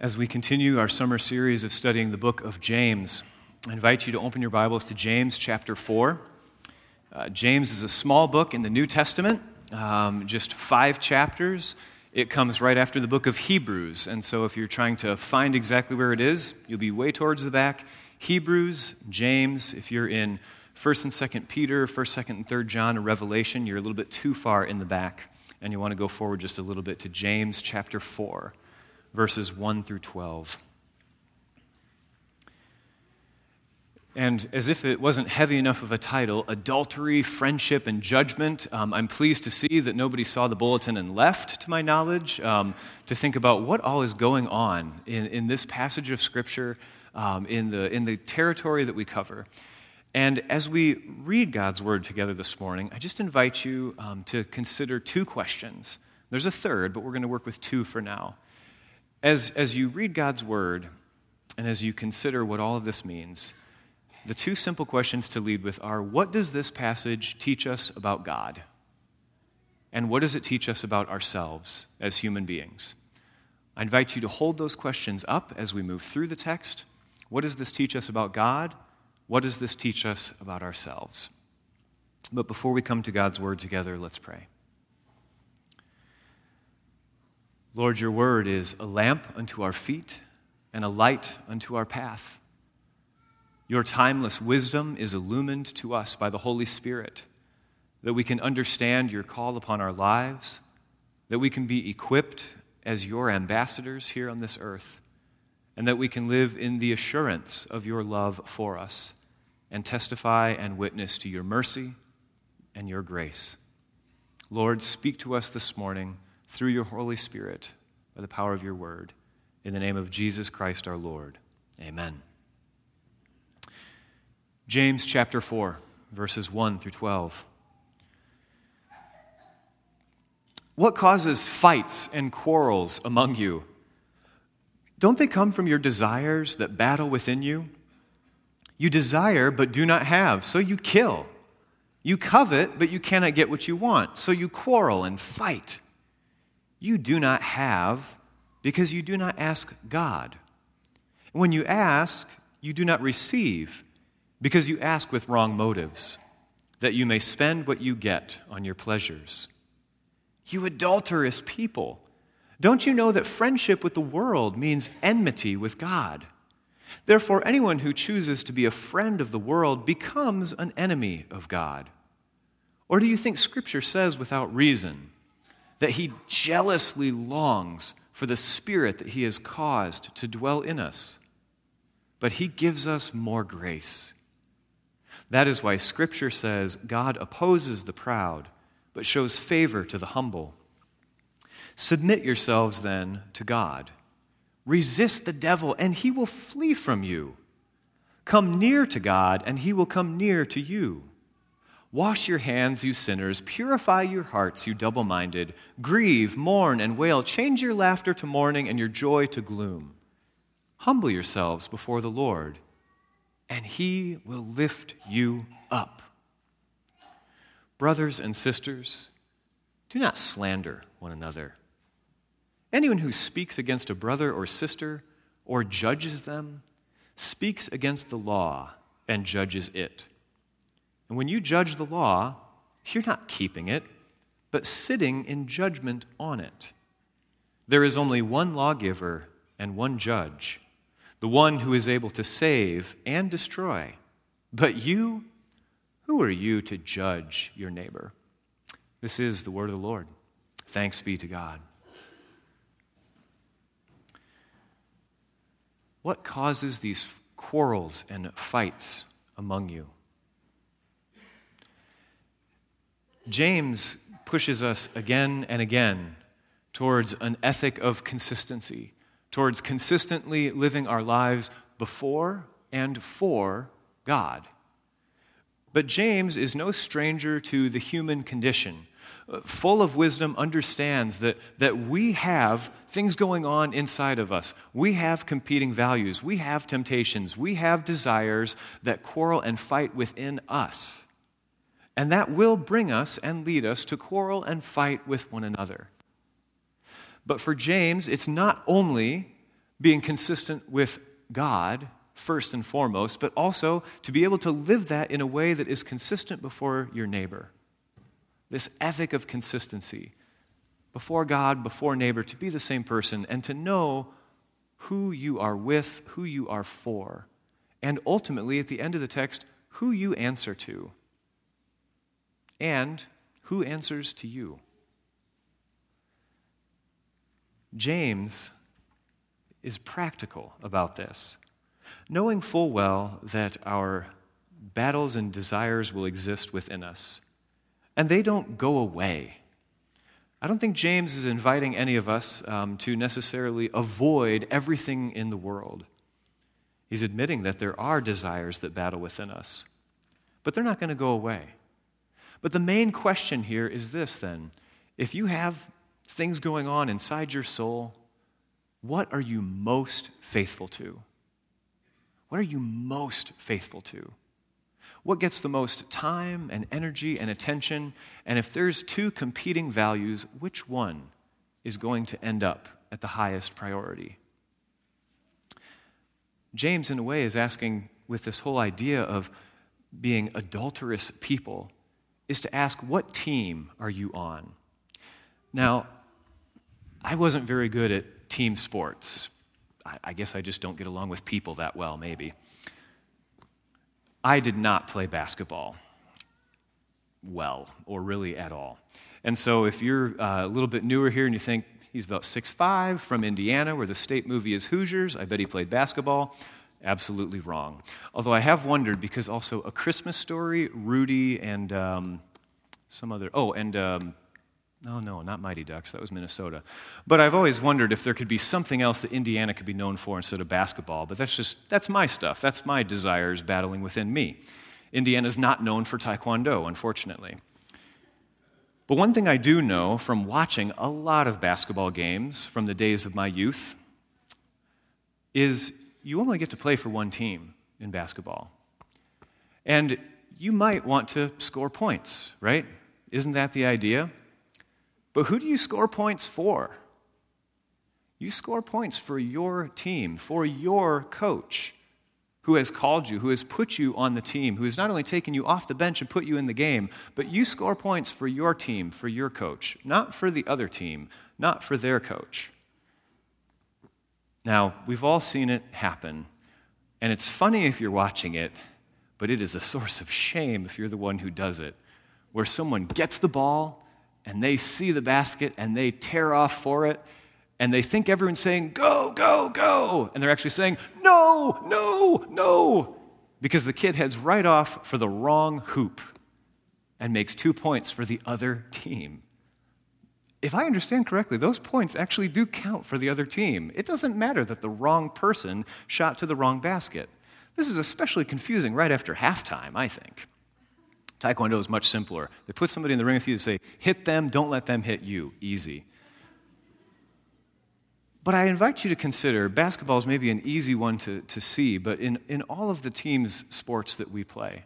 As we continue our summer series of studying the book of James, I invite you to open your Bibles to James chapter 4. Uh, James is a small book in the New Testament, um, just five chapters. It comes right after the book of Hebrews, and so if you're trying to find exactly where it is, you'll be way towards the back. Hebrews, James, if you're in 1st and 2nd Peter, 1st, 2nd, and 3rd John, or Revelation, you're a little bit too far in the back, and you want to go forward just a little bit to James chapter 4 verses 1 through 12. And as if it wasn't heavy enough of a title, Adultery, Friendship, and Judgment, um, I'm pleased to see that nobody saw the bulletin and left, to my knowledge, um, to think about what all is going on in, in this passage of Scripture, um, in, the, in the territory that we cover. And as we read God's Word together this morning, I just invite you um, to consider two questions. There's a third, but we're going to work with two for now. As, as you read God's word and as you consider what all of this means, the two simple questions to lead with are what does this passage teach us about God? And what does it teach us about ourselves as human beings? I invite you to hold those questions up as we move through the text. What does this teach us about God? What does this teach us about ourselves? But before we come to God's word together, let's pray. Lord, your word is a lamp unto our feet and a light unto our path. Your timeless wisdom is illumined to us by the Holy Spirit, that we can understand your call upon our lives, that we can be equipped as your ambassadors here on this earth, and that we can live in the assurance of your love for us and testify and witness to your mercy and your grace. Lord, speak to us this morning through your Holy Spirit by the power of your word. In the name of Jesus Christ our Lord. Amen. James chapter 4, verses 1 through 12. What causes fights and quarrels among you? Don't they come from your desires that battle within you? You desire but do not have, so you kill. You covet, but you cannot get what you want, so you quarrel and fight. You do not have because you do not ask God. When you ask, you do not receive because you ask with wrong motives, that you may spend what you get on your pleasures. You adulterous people, don't you know that friendship with the world means enmity with God? Therefore, anyone who chooses to be a friend of the world becomes an enemy of God. Or do you think Scripture says without reason? That he jealously longs for the Spirit that he has caused to dwell in us. But he gives us more grace. That is why Scripture says God opposes the proud, but shows favor to the humble. Submit yourselves then to God. Resist the devil, and he will flee from you. Come near to God, and he will come near to you. Wash your hands, you sinners. Purify your hearts, you double minded. Grieve, mourn, and wail. Change your laughter to mourning and your joy to gloom. Humble yourselves before the Lord, and he will lift you up. Brothers and sisters, do not slander one another. Anyone who speaks against a brother or sister or judges them speaks against the law and judges it. And when you judge the law, you're not keeping it, but sitting in judgment on it. There is only one lawgiver and one judge, the one who is able to save and destroy. But you, who are you to judge your neighbor? This is the word of the Lord. Thanks be to God. What causes these quarrels and fights among you? James pushes us again and again towards an ethic of consistency, towards consistently living our lives before and for God. But James is no stranger to the human condition. Full of wisdom, understands that, that we have things going on inside of us. We have competing values. We have temptations. We have desires that quarrel and fight within us. And that will bring us and lead us to quarrel and fight with one another. But for James, it's not only being consistent with God first and foremost, but also to be able to live that in a way that is consistent before your neighbor. This ethic of consistency before God, before neighbor, to be the same person and to know who you are with, who you are for, and ultimately, at the end of the text, who you answer to and who answers to you. James is practical about this, knowing full well that our battles and desires will exist within us, and they don't go away. I don't think James is inviting any of us um, to necessarily avoid everything in the world. He's admitting that there are desires that battle within us, but they're not going to go away. But the main question here is this then if you have things going on inside your soul, what are you most faithful to? What are you most faithful to? What gets the most time and energy and attention? And if there's two competing values, which one is going to end up at the highest priority? James, in a way, is asking with this whole idea of being adulterous people, is to ask, what team are you on? Now, I wasn't very good at team sports. I, guess I just don't get along with people that well, maybe. I did not play basketball well, or really at all. And so, if you're uh, a little bit newer here and you think he's about 6'5 from Indiana, where the state movie is Hoosiers, I bet he played basketball. Absolutely wrong. Although I have wondered because also A Christmas Story, Rudy, and um, some other, oh, and um, no, no, not Mighty Ducks. That was Minnesota. But I've always wondered if there could be something else that Indiana could be known for instead of basketball. But that's just, that's my stuff. That's my desires battling within me. Indiana's not known for Taekwondo, unfortunately. But one thing I do know from watching a lot of basketball games from the days of my youth is you only get to play for one team in basketball. And you might want to score points, right? Isn't that the idea? But who do you score points for? You score points for your team, for your coach who has called you, who has put you on the team, who has not only taken you off the bench and put you in the game, but you score points for your team, for your coach, not for the other team, not for their coach. Now, we've all seen it happen, and it's funny if you're watching it, but it is a source of shame if you're the one who does it, where someone gets the ball and they see the basket and they tear off for it and they think everyone's saying, Go, go, go. And they're actually saying, No, no, no. Because the kid heads right off for the wrong hoop and makes two points for the other team. If I understand correctly, those points actually do count for the other team. It doesn't matter that the wrong person shot to the wrong basket. This is especially confusing right after halftime, I think. Taekwondo is much simpler. They put somebody in the ring with you to say, hit them, don't let them hit you. Easy. But I invite you to consider basketball is maybe an easy one to, to see, but in, in all of the teams' sports that we play,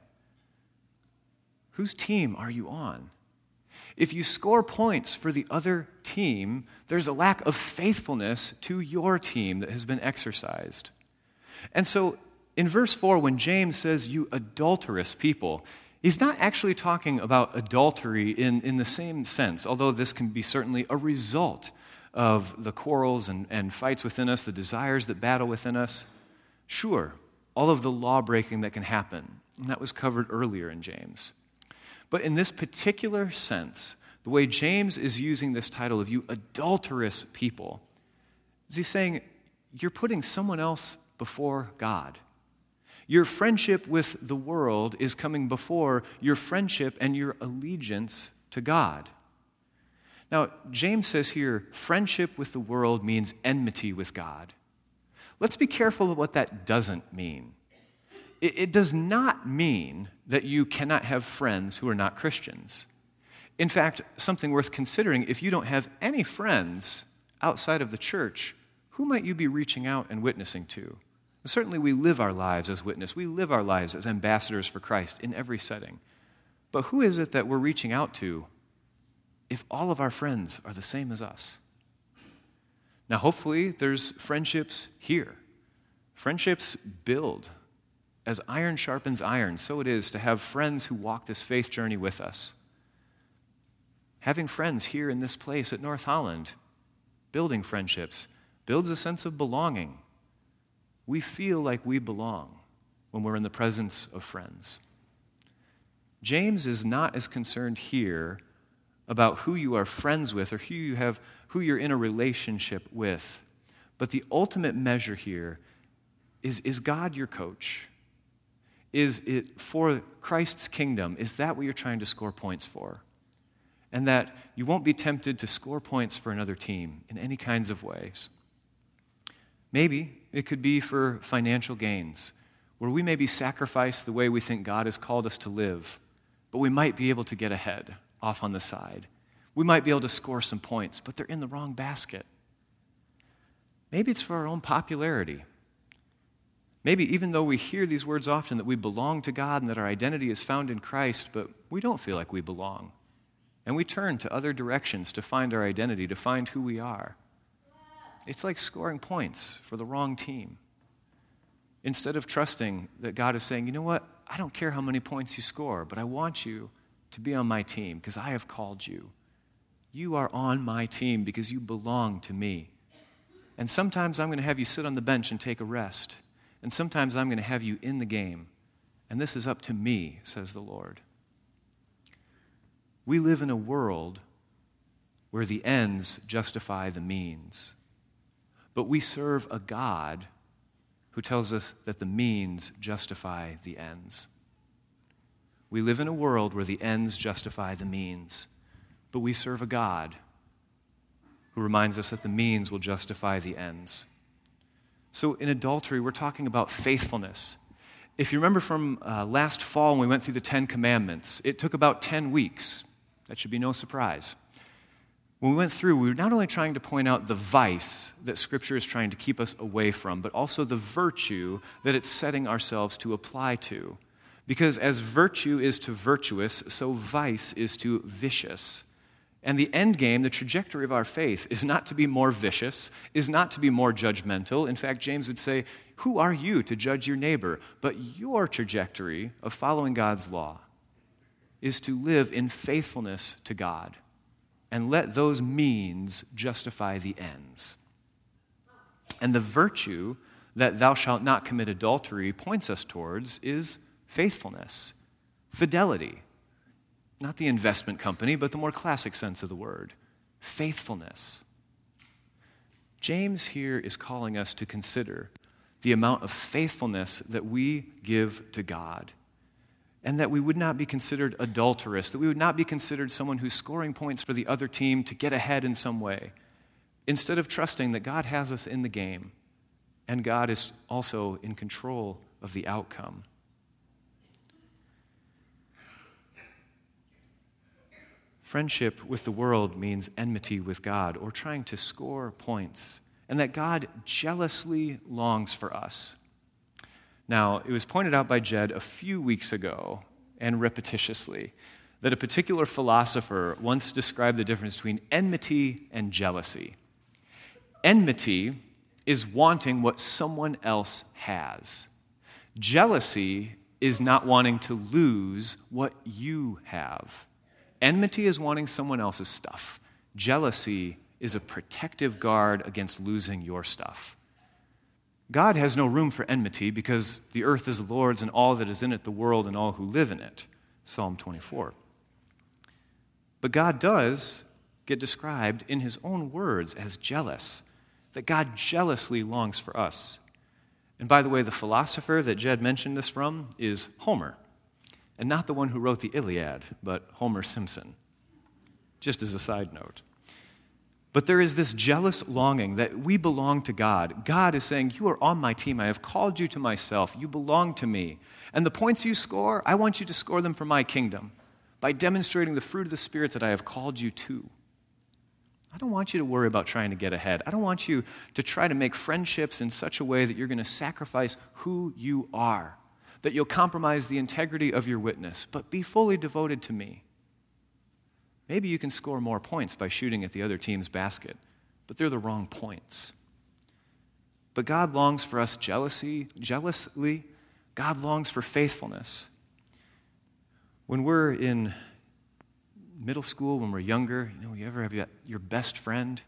whose team are you on? If you score points for the other team, there's a lack of faithfulness to your team that has been exercised. And so in verse 4, when James says, You adulterous people, He's not actually talking about adultery in, in the same sense, although this can be certainly a result of the quarrels and, and fights within us, the desires that battle within us. Sure, all of the law breaking that can happen. And that was covered earlier in James. But in this particular sense, the way James is using this title of you adulterous people, is he saying, you're putting someone else before God. Your friendship with the world is coming before your friendship and your allegiance to God. Now, James says here friendship with the world means enmity with God. Let's be careful of what that doesn't mean. It, it does not mean that you cannot have friends who are not Christians. In fact, something worth considering if you don't have any friends outside of the church, who might you be reaching out and witnessing to? Certainly, we live our lives as witness. We live our lives as ambassadors for Christ in every setting. But who is it that we're reaching out to if all of our friends are the same as us? Now, hopefully, there's friendships here. Friendships build. As iron sharpens iron, so it is to have friends who walk this faith journey with us. Having friends here in this place at North Holland, building friendships, builds a sense of belonging. We feel like we belong when we're in the presence of friends. James is not as concerned here about who you are friends with or who you have who you're in a relationship with. But the ultimate measure here is is God your coach? Is it for Christ's kingdom? Is that what you're trying to score points for? And that you won't be tempted to score points for another team in any kinds of ways. Maybe it could be for financial gains, where we maybe sacrifice the way we think God has called us to live, but we might be able to get ahead off on the side. We might be able to score some points, but they're in the wrong basket. Maybe it's for our own popularity. Maybe even though we hear these words often that we belong to God and that our identity is found in Christ, but we don't feel like we belong. And we turn to other directions to find our identity, to find who we are. It's like scoring points for the wrong team. Instead of trusting that God is saying, you know what, I don't care how many points you score, but I want you to be on my team because I have called you. You are on my team because you belong to me. And sometimes I'm going to have you sit on the bench and take a rest. And sometimes I'm going to have you in the game. And this is up to me, says the Lord. We live in a world where the ends justify the means. But we serve a God who tells us that the means justify the ends. We live in a world where the ends justify the means, but we serve a God who reminds us that the means will justify the ends. So in adultery, we're talking about faithfulness. If you remember from uh, last fall when we went through the Ten Commandments, it took about 10 weeks. That should be no surprise. When we went through, we were not only trying to point out the vice that Scripture is trying to keep us away from, but also the virtue that it's setting ourselves to apply to. Because as virtue is to virtuous, so vice is to vicious. And the end game, the trajectory of our faith, is not to be more vicious, is not to be more judgmental. In fact, James would say, Who are you to judge your neighbor? But your trajectory of following God's law is to live in faithfulness to God and let those means justify the ends. And the virtue that thou shalt not commit adultery points us towards is faithfulness, fidelity. Not the investment company, but the more classic sense of the word faithfulness. James here is calling us to consider the amount of faithfulness that we give to God. And that we would not be considered adulterous, that we would not be considered someone who's scoring points for the other team to get ahead in some way. Instead of trusting that God has us in the game and God is also in control of the outcome. Friendship with the world means enmity with God or trying to score points, and that God jealously longs for us. Now, it was pointed out by Jed a few weeks ago and repetitiously that a particular philosopher once described the difference between enmity and jealousy. Enmity is wanting what someone else has, jealousy is not wanting to lose what you have. Enmity is wanting someone else's stuff. Jealousy is a protective guard against losing your stuff. God has no room for enmity because the earth is the Lord's and all that is in it, the world and all who live in it. Psalm 24. But God does get described in his own words as jealous, that God jealously longs for us. And by the way, the philosopher that Jed mentioned this from is Homer and not the one who wrote the Iliad, but Homer Simpson, just as a side note. But there is this jealous longing that we belong to God. God is saying, You are on my team. I have called you to myself. You belong to me. And the points you score, I want you to score them for my kingdom by demonstrating the fruit of the Spirit that I have called you to. I don't want you to worry about trying to get ahead. I don't want you to try to make friendships in such a way that you're going to sacrifice who you are that you'll compromise the integrity of your witness, but be fully devoted to me. Maybe you can score more points by shooting at the other team's basket, but they're the wrong points. But God longs for us jealousy, jealously. God longs for faithfulness. When we're in middle school, when we're younger, you know, you ever have your best friend?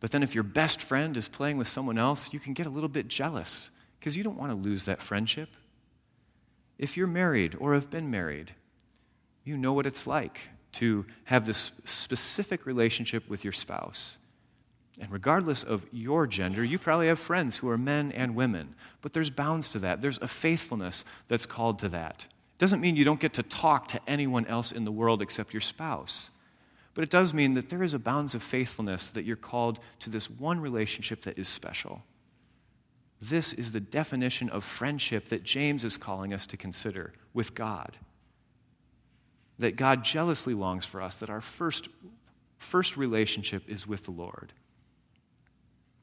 But then if your best friend is playing with someone else, you can get a little bit jealous because you don't want to lose that friendship. If you're married or have been married, you know what it's like to have this specific relationship with your spouse. And regardless of your gender, you probably have friends who are men and women. But there's bounds to that. There's a faithfulness that's called to that. It Doesn't mean you don't get to talk to anyone else in the world except your spouse. But it does mean that there is a bounds of faithfulness that you're called to this one relationship that is special. This is the definition of friendship that James is calling us to consider with God. That God jealously longs for us, that our first, first relationship is with the Lord.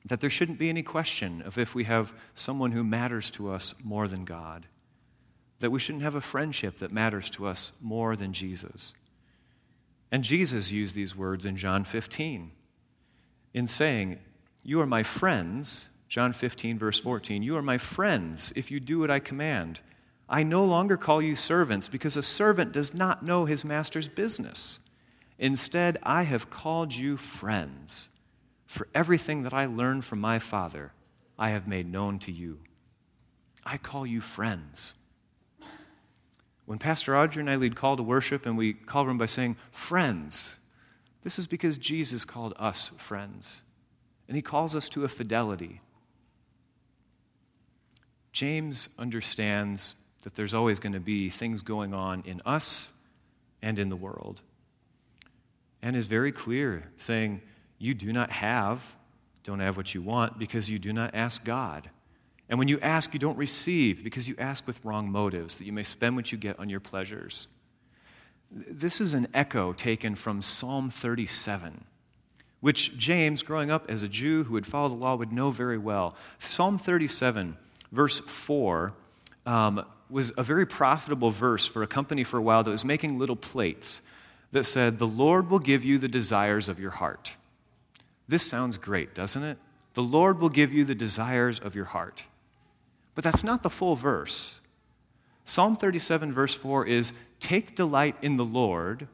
That there shouldn't be any question of if we have someone who matters to us more than God. That we shouldn't have a friendship that matters to us more than Jesus. And Jesus used these words in John 15 in saying, You are my friends, John 15, verse 14, you are my friends if you do what I command. I no longer call you servants because a servant does not know his master's business. Instead, I have called you friends. For everything that I learned from my Father, I have made known to you. I call you friends. When Pastor Audrey and I lead call to worship and we call them by saying, friends, this is because Jesus called us friends. And he calls us to a fidelity. James understands that there's always going to be things going on in us and in the world. And is very clear, saying, You do not have, don't have what you want because you do not ask God. And when you ask, you don't receive because you ask with wrong motives, that you may spend what you get on your pleasures. This is an echo taken from Psalm 37, which James, growing up as a Jew who would follow the law, would know very well. Psalm 37, verse 4, um, was a very profitable verse for a company for a while that was making little plates that said, The Lord will give you the desires of your heart. This sounds great, doesn't it? The Lord will give you the desires of your heart. But that's not the full verse. Psalm 37, verse 4 is Take delight in the Lord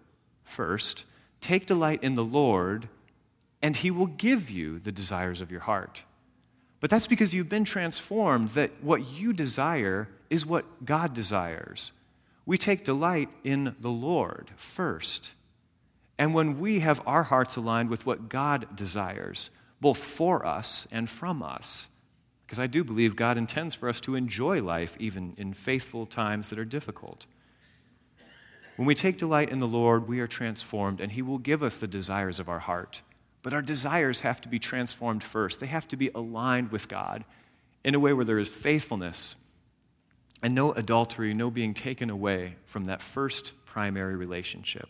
first, take delight in the Lord, and he will give you the desires of your heart. But that's because you've been transformed, that what you desire is what God desires. We take delight in the Lord first. And when we have our hearts aligned with what God desires, both for us and from us, because I do believe God intends for us to enjoy life even in faithful times that are difficult. When we take delight in the Lord, we are transformed, and He will give us the desires of our heart. But our desires have to be transformed first. They have to be aligned with God in a way where there is faithfulness and no adultery, no being taken away from that first primary relationship.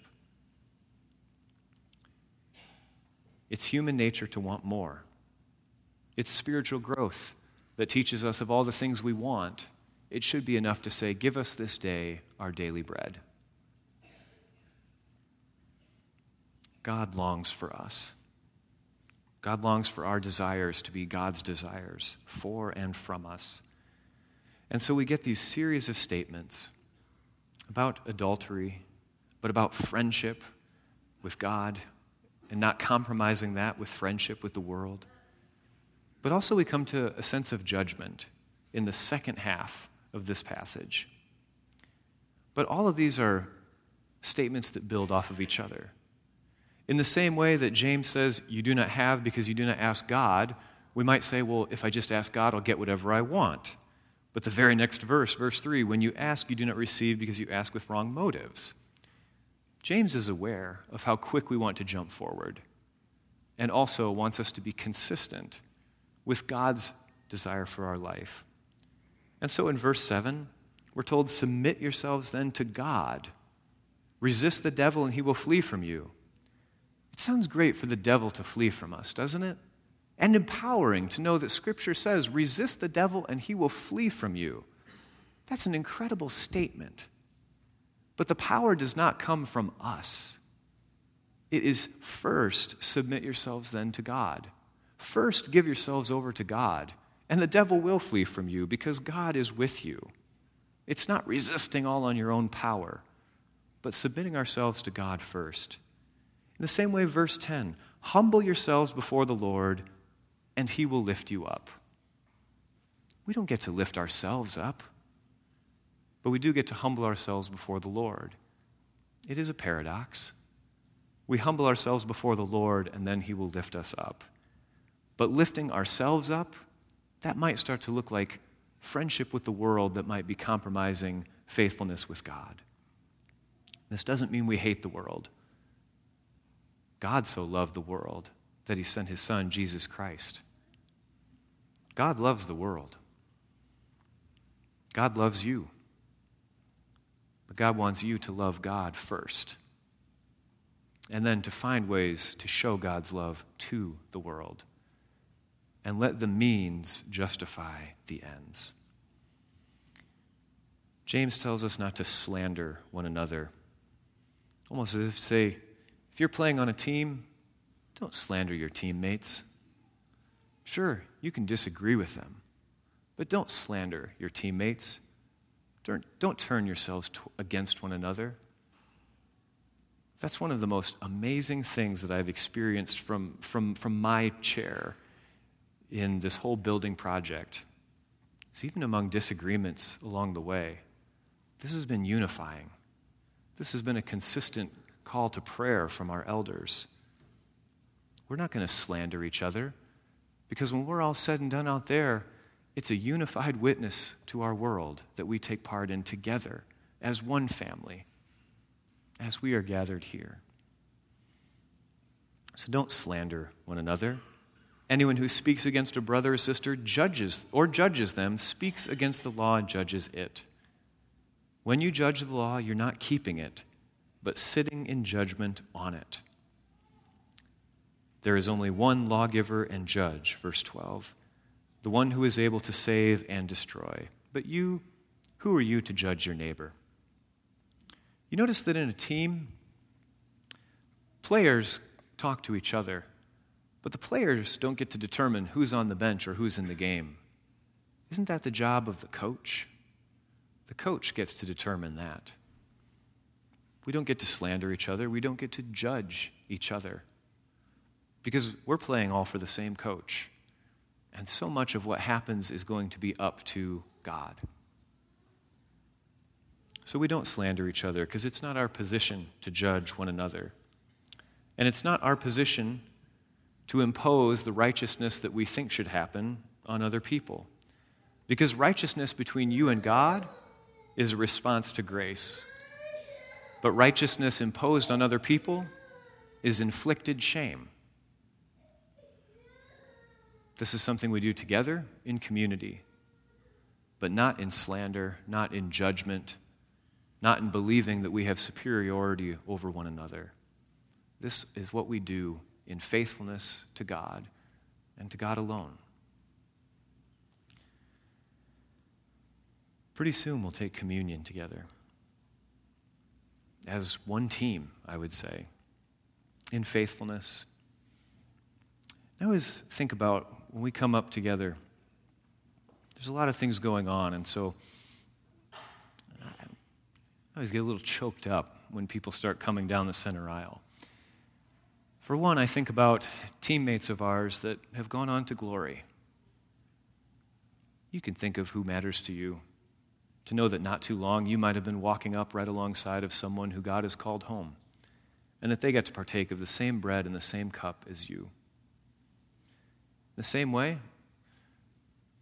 It's human nature to want more, it's spiritual growth that teaches us of all the things we want, it should be enough to say, Give us this day our daily bread. God longs for us. God longs for our desires to be God's desires for and from us. And so we get these series of statements about adultery, but about friendship with God and not compromising that with friendship with the world. But also, we come to a sense of judgment in the second half of this passage. But all of these are statements that build off of each other. In the same way that James says, You do not have because you do not ask God, we might say, Well, if I just ask God, I'll get whatever I want. But the very next verse, verse 3, when you ask, you do not receive because you ask with wrong motives. James is aware of how quick we want to jump forward and also wants us to be consistent with God's desire for our life. And so in verse 7, we're told, Submit yourselves then to God. Resist the devil, and he will flee from you. It sounds great for the devil to flee from us, doesn't it? And empowering to know that Scripture says, Resist the devil, and he will flee from you. That's an incredible statement. But the power does not come from us. It is first, submit yourselves then to God. first give yourselves over to God, and the devil will flee from you because God is with you. It's not resisting all on your own power, but submitting ourselves to God first. In the same way, verse 10 humble yourselves before the Lord, and he will lift you up. We don't get to lift ourselves up, but we do get to humble ourselves before the Lord. It is a paradox. We humble ourselves before the Lord, and then he will lift us up. But lifting ourselves up, that might start to look like friendship with the world that might be compromising faithfulness with God. This doesn't mean we hate the world. God so loved the world that he sent his son, Jesus Christ. God loves the world. God loves you. But God wants you to love God first. And then to find ways to show God's love to the world. And let the means justify the ends. James tells us not to slander one another. Almost as if say, if you're playing on a team, don't slander your teammates. Sure, you can disagree with them, but don't slander your teammates. Don't, don't turn yourselves against one another. That's one of the most amazing things that I've experienced from, from, from my chair in this whole building project. Even among disagreements along the way, this has been unifying. This has been a consistent call to prayer from our elders. We're not going to slander each other because when we're all said and done out there, it's a unified witness to our world that we take part in together as one family, as we are gathered here. So don't slander one another. Anyone who speaks against a brother or sister judges or judges them speaks against the law and judges it. When you judge the law, you're not keeping it, but sitting in judgment on it. There is only one lawgiver and judge, verse 12, the one who is able to save and destroy. But you, who are you to judge your neighbor? You notice that in a team, players talk to each other, but the players don't get to determine who's on the bench or who's in the game. Isn't that the job of the coach? The coach gets to determine that. We don't get to slander each other. We don't get to judge each other. Because we're playing all for the same coach. And so much of what happens is going to be up to God. So we don't slander each other because it's not our position to judge one another. And it's not our position to impose the righteousness that we think should happen on other people. Because righteousness between you and God is a response to grace. But righteousness imposed on other people is inflicted shame. This is something we do together in community, but not in slander, not in judgment, not in believing that we have superiority over one another. This is what we do in faithfulness to God and to God alone. Pretty soon we'll take communion together as one team, I would say, in faithfulness. I always think about when we come up together, there's a lot of things going on, and so I always get a little choked up when people start coming down the center aisle. For one, I think about teammates of ours that have gone on to glory. You can think of who matters to you to know that not too long you might have been walking up right alongside of someone who God has called home, and that they get to partake of the same bread and the same cup as you. The same way,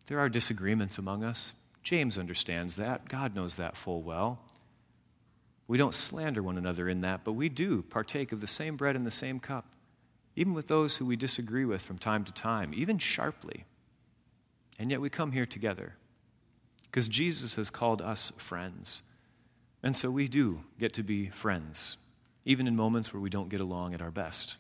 there are disagreements among us. James understands that. God knows that full well. We don't slander one another in that, but we do partake of the same bread and the same cup, even with those who we disagree with from time to time, even sharply. And yet we come here together because Jesus has called us friends. And so we do get to be friends, even in moments where we don't get along at our best.